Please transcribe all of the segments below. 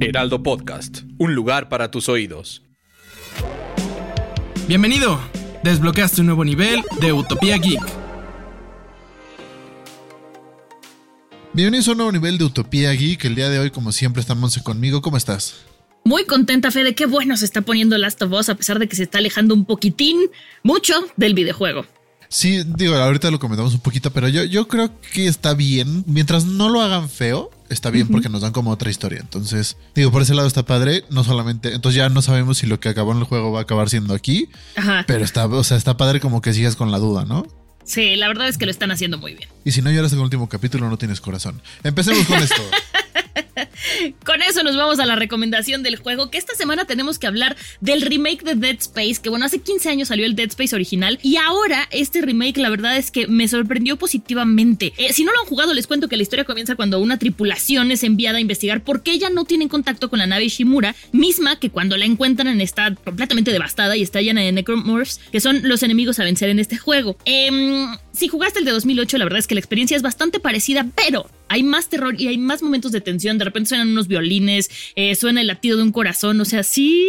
Heraldo Podcast, un lugar para tus oídos. Bienvenido. Desbloqueaste un nuevo nivel de Utopía Geek. Bienvenidos a un nuevo nivel de Utopía Geek. El día de hoy, como siempre, está Monse conmigo. ¿Cómo estás? Muy contenta, Fede. Qué bueno se está poniendo Last of Us, a pesar de que se está alejando un poquitín, mucho del videojuego. Sí, digo, ahorita lo comentamos un poquito, pero yo, yo creo que está bien. Mientras no lo hagan feo, está bien porque nos dan como otra historia. Entonces, digo, por ese lado está padre. No solamente, entonces ya no sabemos si lo que acabó en el juego va a acabar siendo aquí. Ajá. Pero está, o sea, está padre como que sigas con la duda, ¿no? Sí, la verdad es que lo están haciendo muy bien. Y si no lloras en el último capítulo, no tienes corazón. Empecemos con esto. Con eso nos vamos a la recomendación del juego, que esta semana tenemos que hablar del remake de Dead Space, que bueno, hace 15 años salió el Dead Space original y ahora este remake la verdad es que me sorprendió positivamente. Eh, si no lo han jugado, les cuento que la historia comienza cuando una tripulación es enviada a investigar por qué ella no tiene contacto con la nave Shimura, misma que cuando la encuentran está completamente devastada y está llena de necromorphs, que son los enemigos a vencer en este juego. Em, si jugaste el de 2008, la verdad es que la experiencia es bastante parecida, pero hay más terror y hay más momentos de tensión. De repente suenan unos violines, eh, suena el latido de un corazón. O sea, sí,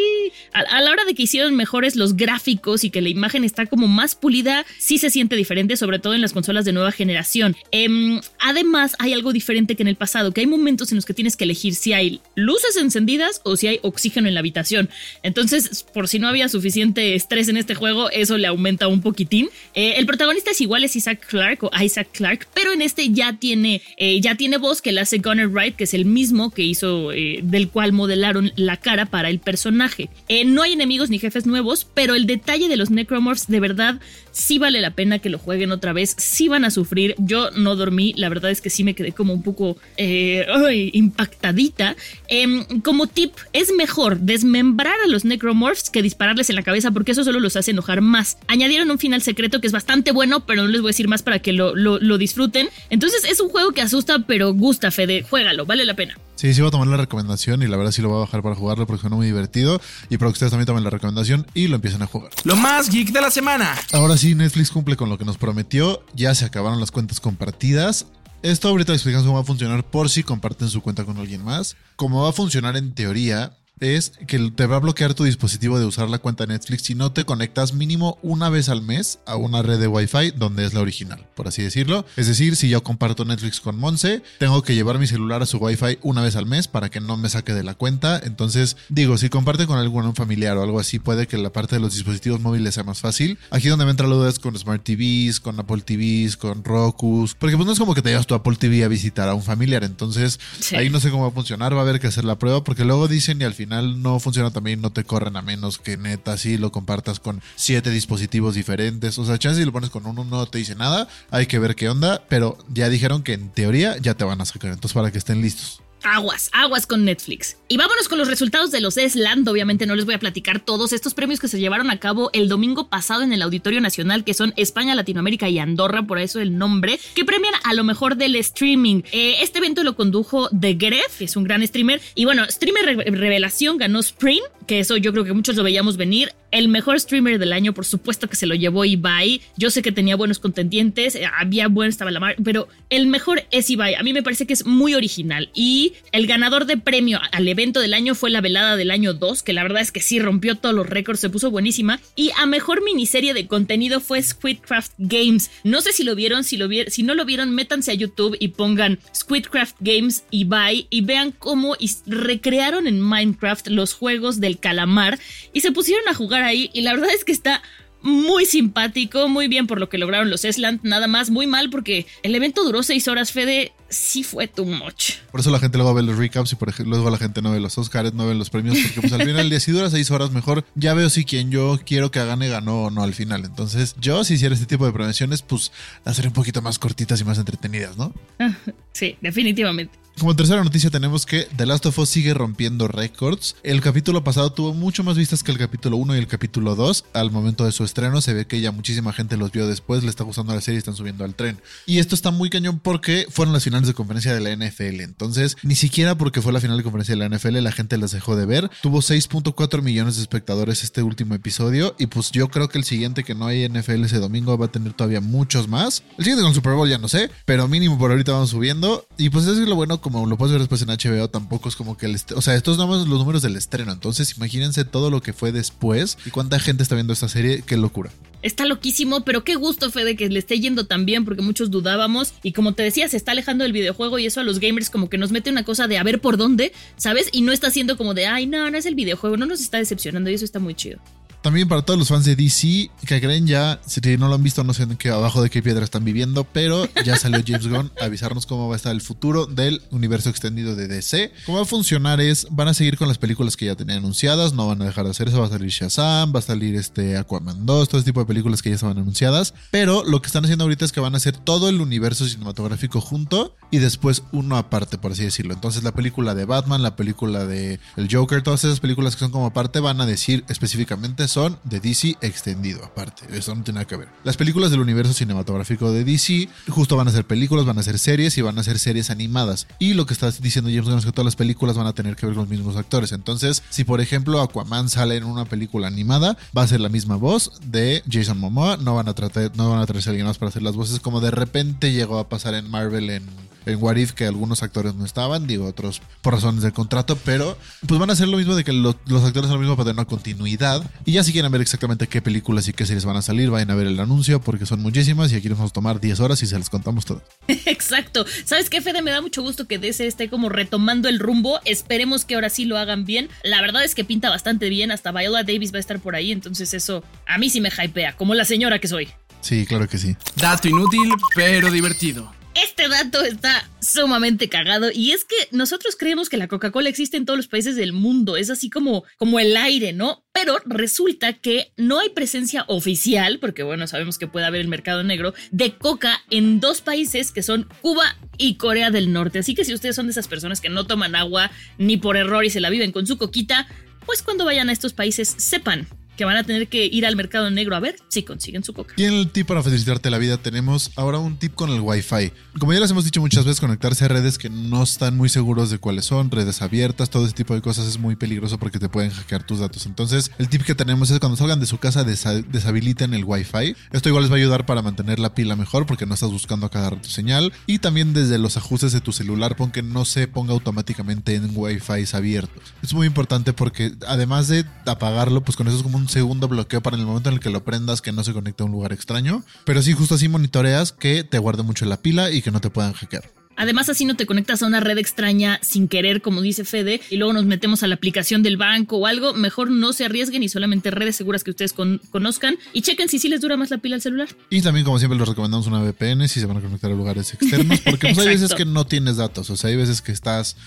a, la hora de que hicieron mejores los gráficos y que la imagen está como más pulida, sí se siente diferente, sobre todo en las consolas de nueva generación. Eh, además, hay algo diferente que en el pasado, que hay momentos en los que tienes que elegir si hay luces encendidas o si hay oxígeno en la habitación. Entonces, por si no había suficiente estrés en este juego, eso le aumenta un poquitín. Eh, el protagonista es igual, es Isaac Clarke o Isaac Clarke, pero en este ya tiene, eh, tiene voz que la hace Gunnar Wright, que es el mismo que hizo, eh, del cual modelaron la cara para el personaje. Eh, no hay enemigos ni jefes nuevos, pero el detalle de los Necromorphs de verdad sí vale la pena que lo jueguen otra vez, sí van a sufrir. Yo no dormí, la verdad es que sí me quedé como un poco eh, impactadita. Em, como tip, es mejor desmembrar a los Necromorphs que dispararles en la cabeza porque eso solo los hace enojar más. Añadieron un final secreto que es bastante bueno, pero no les voy a decir más para que lo disfruten. Entonces es un juego que asusta, pero gusta, Fede. Juégalo, vale la pena. Sí, sí voy a tomar la recomendación y la verdad sí lo voy a bajar para jugarlo porque suena muy divertido y para que ustedes también tomen la recomendación y lo empiecen a jugar. Lo más geek de la semana. Ahora sí, Netflix cumple con lo que nos prometió, ya se acabaron las cuentas compartidas. Esto ahorita les explicamos cómo va a funcionar por si comparten su cuenta con alguien más. Cómo va a funcionar en teoría es que te va a bloquear tu dispositivo de usar la cuenta Netflix si no te conectas mínimo una vez al mes a una red de Wi-Fi donde es la original, por así decirlo. Es decir, si yo comparto Netflix con Monse, tengo que llevar mi celular a su Wi-Fi una vez al mes para que no me saque de la cuenta. Entonces, digo, si comparte con algún familiar o algo así, puede que la parte de los dispositivos móviles sea más fácil. Aquí donde me entra la duda es con Smart TVs, con Apple TVs, con Roku, porque pues no es como que te llevas tu Apple TV a visitar a un familiar. Entonces, sí. ahí no sé cómo va a funcionar, va a haber que hacer la prueba porque luego dicen y al final final no funciona también, no te corren a menos que neta si lo compartas con siete dispositivos diferentes. O sea, chance si lo pones con uno no te dice nada, hay que ver qué onda, pero ya dijeron que en teoría ya te van a sacar, entonces para que estén listos. Aguas, aguas con Netflix. Y vámonos con los resultados de los ESLAND. Obviamente no les voy a platicar todos estos premios que se llevaron a cabo el domingo pasado en el Auditorio Nacional, que son España, Latinoamérica y Andorra, por eso el nombre, que premian a lo mejor del streaming. Eh, este evento lo condujo The Gref, que es un gran streamer. Y bueno, streamer re revelación ganó Spring, que eso yo creo que muchos lo veíamos venir. El mejor streamer del año, por supuesto que se lo llevó Ibai. Yo sé que tenía buenos contendientes, había buen, estaba la mar, pero el mejor es Ibai. A mí me parece que es muy original. Y el ganador de premio al evento del año fue la velada del año 2, que la verdad es que sí rompió todos los récords, se puso buenísima. Y a mejor miniserie de contenido fue Squidcraft Games. No sé si lo vieron, si, lo vi si no lo vieron, métanse a YouTube y pongan Squidcraft Games Ibai y vean cómo recrearon en Minecraft los juegos del calamar y se pusieron a jugar ahí y la verdad es que está muy simpático, muy bien por lo que lograron los Esland, nada más muy mal porque el evento duró seis horas, Fede, sí fue too much. Por eso la gente luego ve los recaps y por ejemplo, luego la gente no ve los Oscars, no ve los premios, porque pues al final día si dura seis horas mejor, ya veo si quien yo quiero que gane ganó o no al final. Entonces yo si hiciera este tipo de prevenciones, pues las haría un poquito más cortitas y más entretenidas, ¿no? sí, definitivamente. Como tercera noticia tenemos que The Last of Us sigue rompiendo récords. El capítulo pasado tuvo mucho más vistas que el capítulo 1 y el capítulo 2. Al momento de su estreno se ve que ya muchísima gente los vio después, le está gustando la serie y están subiendo al tren. Y esto está muy cañón porque fueron las finales de conferencia de la NFL. Entonces, ni siquiera porque fue la final de conferencia de la NFL la gente las dejó de ver. Tuvo 6.4 millones de espectadores este último episodio y pues yo creo que el siguiente que no hay NFL ese domingo va a tener todavía muchos más. El siguiente con Super Bowl ya no sé, pero mínimo por ahorita vamos subiendo. Y pues eso es lo bueno como lo puedes ver después en HBO, tampoco es como que el. O sea, estos son los números del estreno. Entonces, imagínense todo lo que fue después y cuánta gente está viendo esta serie. Qué locura. Está loquísimo, pero qué gusto, Fede, que le esté yendo tan bien, porque muchos dudábamos. Y como te decía, se está alejando del videojuego y eso a los gamers como que nos mete una cosa de a ver por dónde, ¿sabes? Y no está siendo como de, ay, no, no es el videojuego, no nos está decepcionando y eso está muy chido. También para todos los fans de DC que creen ya, si no lo han visto, no sé en qué abajo de qué piedra están viviendo, pero ya salió James Gunn a avisarnos cómo va a estar el futuro del universo extendido de DC. Cómo va a funcionar es, van a seguir con las películas que ya tenían anunciadas, no van a dejar de hacer eso, va a salir Shazam, va a salir este Aquaman 2, todo ese tipo de películas que ya estaban anunciadas, pero lo que están haciendo ahorita es que van a hacer todo el universo cinematográfico junto y después uno aparte, por así decirlo. Entonces la película de Batman, la película de El Joker, todas esas películas que son como aparte van a decir específicamente son de DC extendido aparte. Eso no tiene nada que ver. Las películas del universo cinematográfico de DC justo van a ser películas, van a ser series y van a ser series animadas. Y lo que está diciendo James Gunn es que todas las películas van a tener que ver con los mismos actores. Entonces, si por ejemplo Aquaman sale en una película animada, va a ser la misma voz de Jason Momoa. No van a tratar, no van a traerse a alguien más para hacer las voces como de repente llegó a pasar en Marvel en en What If que algunos actores no estaban, digo otros por razones del contrato, pero pues van a hacer lo mismo de que los, actores son lo mismo para tener una continuidad. Y ya si quieren ver exactamente qué películas y qué series van a salir, vayan a ver el anuncio porque son muchísimas y aquí nos vamos a tomar 10 horas y se les contamos todo. Exacto. ¿Sabes qué, Fede? Me da mucho gusto que DC esté como retomando el rumbo. Esperemos que ahora sí lo hagan bien. La verdad es que pinta bastante bien. Hasta Viola Davis va a estar por ahí. Entonces eso a mí sí me hypea, como la señora que soy. Sí, claro que sí. Dato inútil, pero divertido. Este dato está sumamente cagado y es que nosotros creemos que la Coca-Cola existe en todos los países del mundo, es así como, como el aire, ¿no? Pero resulta que no hay presencia oficial, porque bueno, sabemos que puede haber el mercado negro, de coca en dos países que son Cuba y Corea del Norte. Así que si ustedes son de esas personas que no toman agua ni por error y se la viven con su coquita, pues cuando vayan a estos países sepan que van a tener que ir al mercado negro a ver si consiguen su coca. Y en el tip para facilitarte la vida tenemos ahora un tip con el Wi-Fi. Como ya les hemos dicho muchas veces, conectarse a redes que no están muy seguros de cuáles son, redes abiertas, todo ese tipo de cosas es muy peligroso porque te pueden hackear tus datos. Entonces, el tip que tenemos es cuando salgan de su casa deshabiliten el Wi-Fi. Esto igual les va a ayudar para mantener la pila mejor porque no estás buscando a cada rato señal. Y también desde los ajustes de tu celular pon que no se ponga automáticamente en Wi-Fi abiertos. Es muy importante porque además de apagarlo, pues con eso es como un segundo bloqueo para el momento en el que lo prendas que no se conecte a un lugar extraño. Pero sí, justo así monitoreas que te guarde mucho la pila y que no te puedan hackear. Además, así no te conectas a una red extraña sin querer, como dice Fede, y luego nos metemos a la aplicación del banco o algo. Mejor no se arriesguen y solamente redes seguras que ustedes conozcan y chequen si sí les dura más la pila al celular. Y también, como siempre, les recomendamos una VPN si se van a conectar a lugares externos, porque pues, hay veces que no tienes datos, o sea, hay veces que estás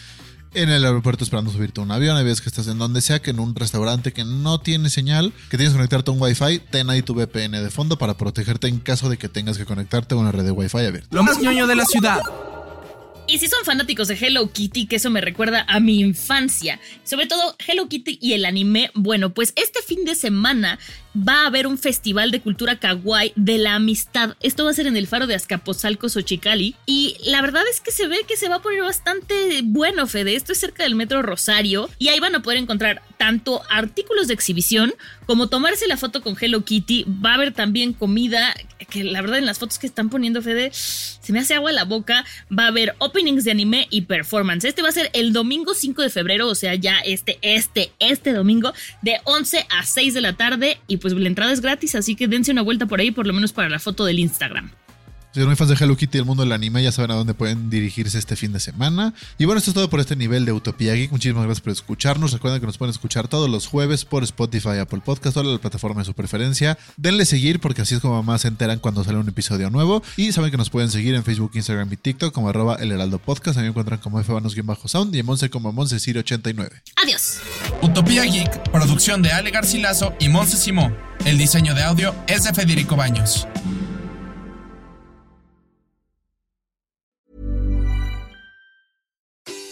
en el aeropuerto esperando subirte a un avión, hay veces que estás en donde sea, que en un restaurante que no tiene señal, que tienes que conectarte a un Wi-Fi, ten ahí tu VPN de fondo para protegerte en caso de que tengas que conectarte a una red de Wi-Fi abierta. Lo más ñoño de la ciudad. Y si son fanáticos de Hello Kitty, que eso me recuerda a mi infancia, sobre todo Hello Kitty y el anime, bueno, pues este fin de semana va a haber un festival de cultura kawaii de la amistad. Esto va a ser en el faro de Azcapotzalco, Xochicali. Y la verdad es que se ve que se va a poner bastante bueno, Fede. Esto es cerca del metro Rosario. Y ahí van a poder encontrar tanto artículos de exhibición como tomarse la foto con Hello Kitty. Va a haber también comida, que la verdad en las fotos que están poniendo, Fede, se me hace agua la boca. Va a haber de anime y performance. Este va a ser el domingo 5 de febrero, o sea, ya este, este, este domingo, de 11 a 6 de la tarde. Y pues la entrada es gratis, así que dense una vuelta por ahí, por lo menos para la foto del Instagram. Si no hay fans de Hello Kitty y el mundo del anime, ya saben a dónde pueden dirigirse este fin de semana. Y bueno, esto es todo por este nivel de Utopía Geek. Muchísimas gracias por escucharnos. Recuerden que nos pueden escuchar todos los jueves por Spotify, Apple Podcast o la plataforma de su preferencia. Denle seguir porque así es como más se enteran cuando sale un episodio nuevo. Y saben que nos pueden seguir en Facebook, Instagram y TikTok como arroba el heraldo podcast. A mí me encuentran como fbanos-sound y en Monse como Monsecir89. Adiós. Utopía Geek, producción de Ale Garcilaso y Monse Simó. El diseño de audio es de Federico Baños.